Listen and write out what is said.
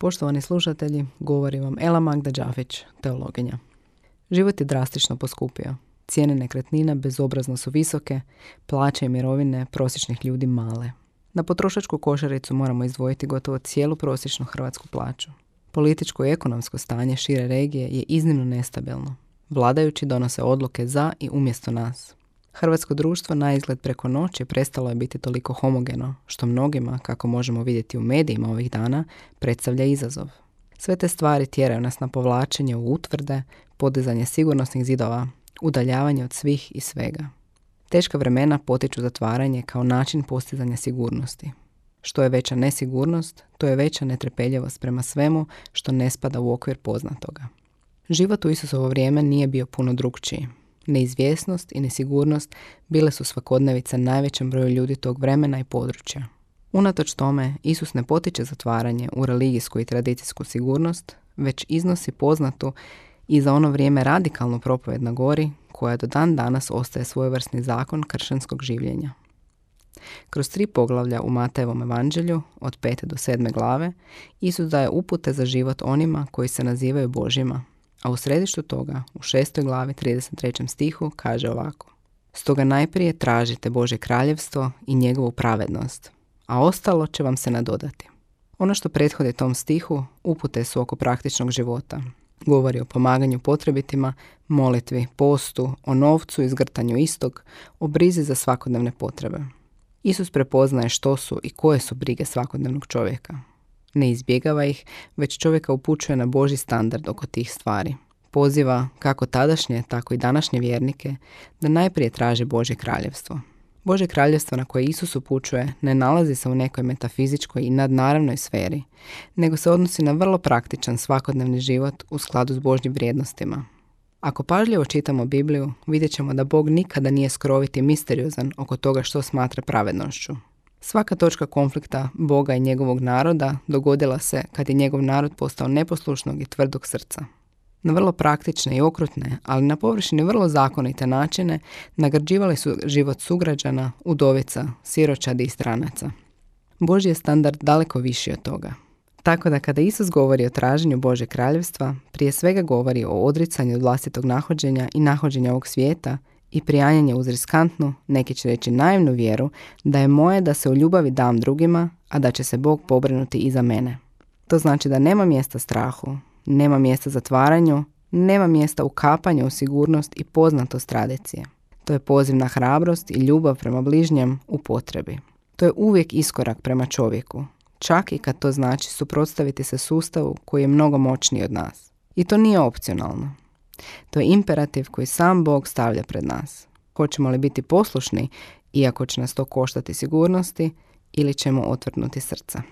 Poštovani slušatelji, govori vam Ela Magda Đafić, teologinja. Život je drastično poskupio. Cijene nekretnina bezobrazno su visoke, plaće i mirovine prosječnih ljudi male. Na potrošačku košaricu moramo izdvojiti gotovo cijelu prosječnu hrvatsku plaću. Političko i ekonomsko stanje šire regije je iznimno nestabilno. Vladajući donose odluke za i umjesto nas. Hrvatsko društvo na izgled preko noći prestalo je biti toliko homogeno, što mnogima, kako možemo vidjeti u medijima ovih dana, predstavlja izazov. Sve te stvari tjeraju nas na povlačenje u utvrde, podizanje sigurnosnih zidova, udaljavanje od svih i svega. Teška vremena potiču zatvaranje kao način postizanja sigurnosti. Što je veća nesigurnost, to je veća netrpeljivost prema svemu što ne spada u okvir poznatoga. Život u Isusovo vrijeme nije bio puno drugčiji. Neizvjesnost i nesigurnost bile su svakodnevica najvećem broju ljudi tog vremena i područja. Unatoč tome, Isus ne potiče zatvaranje u religijsku i tradicijsku sigurnost, već iznosi poznatu i za ono vrijeme radikalnu propoved na gori, koja do dan danas ostaje svojevrsni zakon kršćanskog življenja. Kroz tri poglavlja u Matejevom evanđelju, od pete do sedme glave, Isus daje upute za život onima koji se nazivaju Božjima, a u središtu toga, u šestoj glavi 33. stihu, kaže ovako. Stoga najprije tražite Bože kraljevstvo i njegovu pravednost, a ostalo će vam se nadodati. Ono što prethodi tom stihu upute su oko praktičnog života. Govori o pomaganju potrebitima, molitvi, postu, o novcu i zgrtanju istog, o brizi za svakodnevne potrebe. Isus prepoznaje što su i koje su brige svakodnevnog čovjeka. Ne izbjegava ih, već čovjeka upućuje na Boži standard oko tih stvari. Poziva kako tadašnje, tako i današnje vjernike da najprije traže Božje kraljevstvo. Bože kraljevstvo na koje Isus upućuje ne nalazi se u nekoj metafizičkoj i nadnaravnoj sferi, nego se odnosi na vrlo praktičan svakodnevni život u skladu s Božjim vrijednostima. Ako pažljivo čitamo Bibliju, vidjet ćemo da Bog nikada nije skroviti misteriozan oko toga što smatra pravednošću. Svaka točka konflikta Boga i njegovog naroda dogodila se kad je njegov narod postao neposlušnog i tvrdog srca. Na vrlo praktične i okrutne, ali na površini vrlo zakonite načine nagrađivali su život sugrađana, udovica, siročadi i stranaca. Božji je standard daleko viši od toga. Tako da kada Isus govori o traženju Bože kraljevstva, prije svega govori o odricanju od vlastitog nahođenja i nahođenja ovog svijeta i prijanjanje uz riskantnu, neki će reći naivnu vjeru, da je moje da se u ljubavi dam drugima, a da će se Bog pobrinuti i za mene. To znači da nema mjesta strahu, nema mjesta zatvaranju, nema mjesta ukapanju u sigurnost i poznatost tradicije. To je poziv na hrabrost i ljubav prema bližnjem u potrebi. To je uvijek iskorak prema čovjeku, čak i kad to znači suprotstaviti se sustavu koji je mnogo moćniji od nas. I to nije opcionalno. To je imperativ koji sam Bog stavlja pred nas. Hoćemo li biti poslušni, iako će nas to koštati sigurnosti, ili ćemo otvrnuti srca.